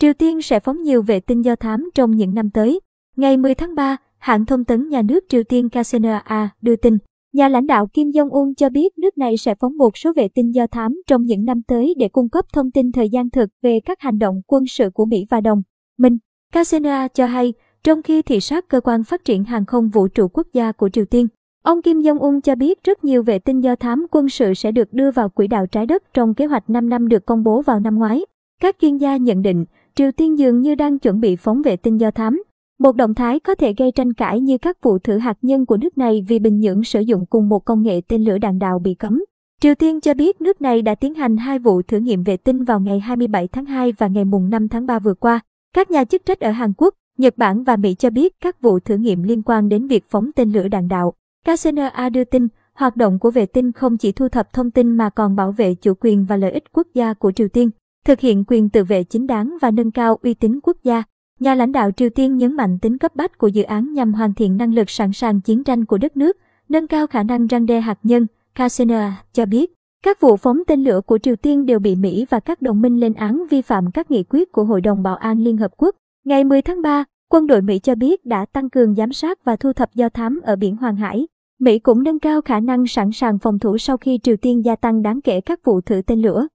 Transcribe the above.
Triều Tiên sẽ phóng nhiều vệ tinh do thám trong những năm tới. Ngày 10 tháng 3, hãng thông tấn nhà nước Triều Tiên KCNA đưa tin, nhà lãnh đạo Kim Jong-un cho biết nước này sẽ phóng một số vệ tinh do thám trong những năm tới để cung cấp thông tin thời gian thực về các hành động quân sự của Mỹ và đồng minh. KCNA cho hay, trong khi thị sát cơ quan phát triển hàng không vũ trụ quốc gia của Triều Tiên, ông Kim Jong-un cho biết rất nhiều vệ tinh do thám quân sự sẽ được đưa vào quỹ đạo trái đất trong kế hoạch 5 năm được công bố vào năm ngoái. Các chuyên gia nhận định, Triều Tiên dường như đang chuẩn bị phóng vệ tinh do thám, một động thái có thể gây tranh cãi như các vụ thử hạt nhân của nước này vì Bình Nhưỡng sử dụng cùng một công nghệ tên lửa đạn đạo bị cấm. Triều Tiên cho biết nước này đã tiến hành hai vụ thử nghiệm vệ tinh vào ngày 27 tháng 2 và ngày mùng 5 tháng 3 vừa qua. Các nhà chức trách ở Hàn Quốc, Nhật Bản và Mỹ cho biết các vụ thử nghiệm liên quan đến việc phóng tên lửa đạn đạo. KCNA đưa tin, hoạt động của vệ tinh không chỉ thu thập thông tin mà còn bảo vệ chủ quyền và lợi ích quốc gia của Triều Tiên, thực hiện quyền tự vệ chính đáng và nâng cao uy tín quốc gia. Nhà lãnh đạo Triều Tiên nhấn mạnh tính cấp bách của dự án nhằm hoàn thiện năng lực sẵn sàng chiến tranh của đất nước, nâng cao khả năng răng đe hạt nhân. KCNA cho biết, các vụ phóng tên lửa của Triều Tiên đều bị Mỹ và các đồng minh lên án vi phạm các nghị quyết của Hội đồng Bảo an Liên Hợp Quốc. Ngày 10 tháng 3, quân đội Mỹ cho biết đã tăng cường giám sát và thu thập do thám ở biển Hoàng Hải. Mỹ cũng nâng cao khả năng sẵn sàng phòng thủ sau khi Triều Tiên gia tăng đáng kể các vụ thử tên lửa.